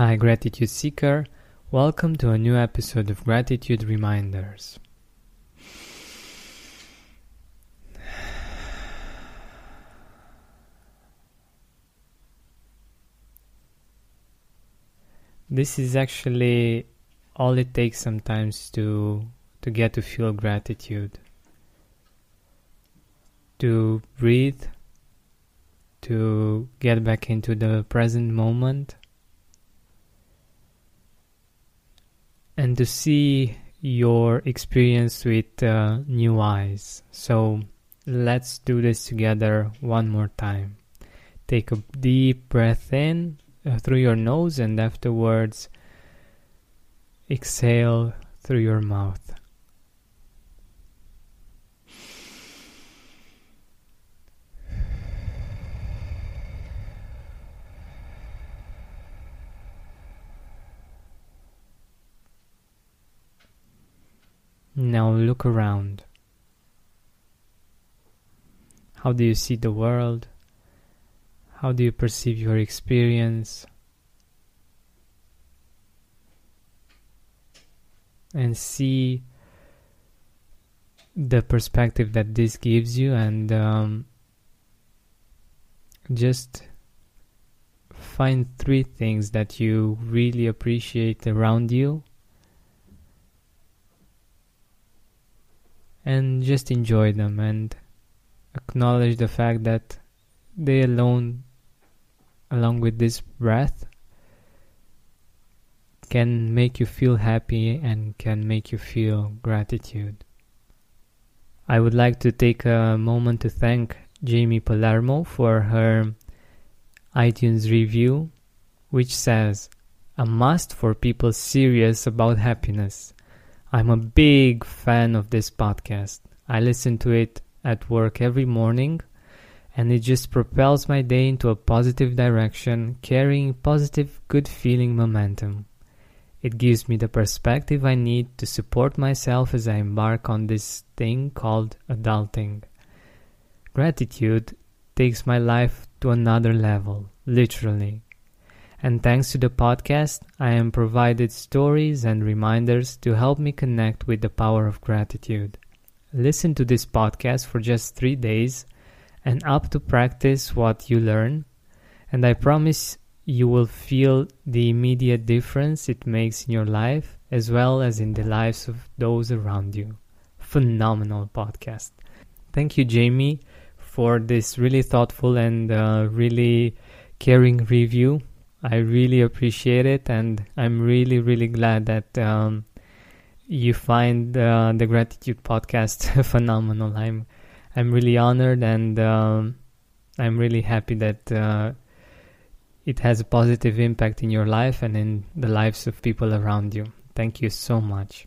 Hi, Gratitude Seeker. Welcome to a new episode of Gratitude Reminders. This is actually all it takes sometimes to to get to feel gratitude. To breathe, to get back into the present moment and to see your experience with uh, new eyes. So let's do this together one more time. Take a deep breath in uh, through your nose and afterwards exhale through your mouth. Now look around. How do you see the world? How do you perceive your experience? And see the perspective that this gives you, and um, just find three things that you really appreciate around you and just enjoy them and acknowledge the fact that they alone along with this breath can make you feel happy and can make you feel gratitude. I would like to take a moment to thank Jamie Palermo for her iTunes review, which says, A must for people serious about happiness. I'm a big fan of this podcast. I listen to it at work every morning and it just propels my day into a positive direction, carrying positive, good feeling momentum. It gives me the perspective I need to support myself as I embark on this thing called adulting. Gratitude takes my life to another level, literally. And thanks to the podcast, I am provided stories and reminders to help me connect with the power of gratitude. Listen to this podcast for just three days and up to practice what you learn, and I promise you will feel the immediate difference it makes in your life as well as in the lives of those around you. Phenomenal podcast. Thank you, Jamie, for this really thoughtful and uh, really caring review. I really appreciate it, and I'm really, really glad that um, you find uh, the gratitude podcast phenomenal. I'm, I'm really honored, and um, I'm really happy that uh, it has a positive impact in your life and in the lives of people around you. Thank you so much.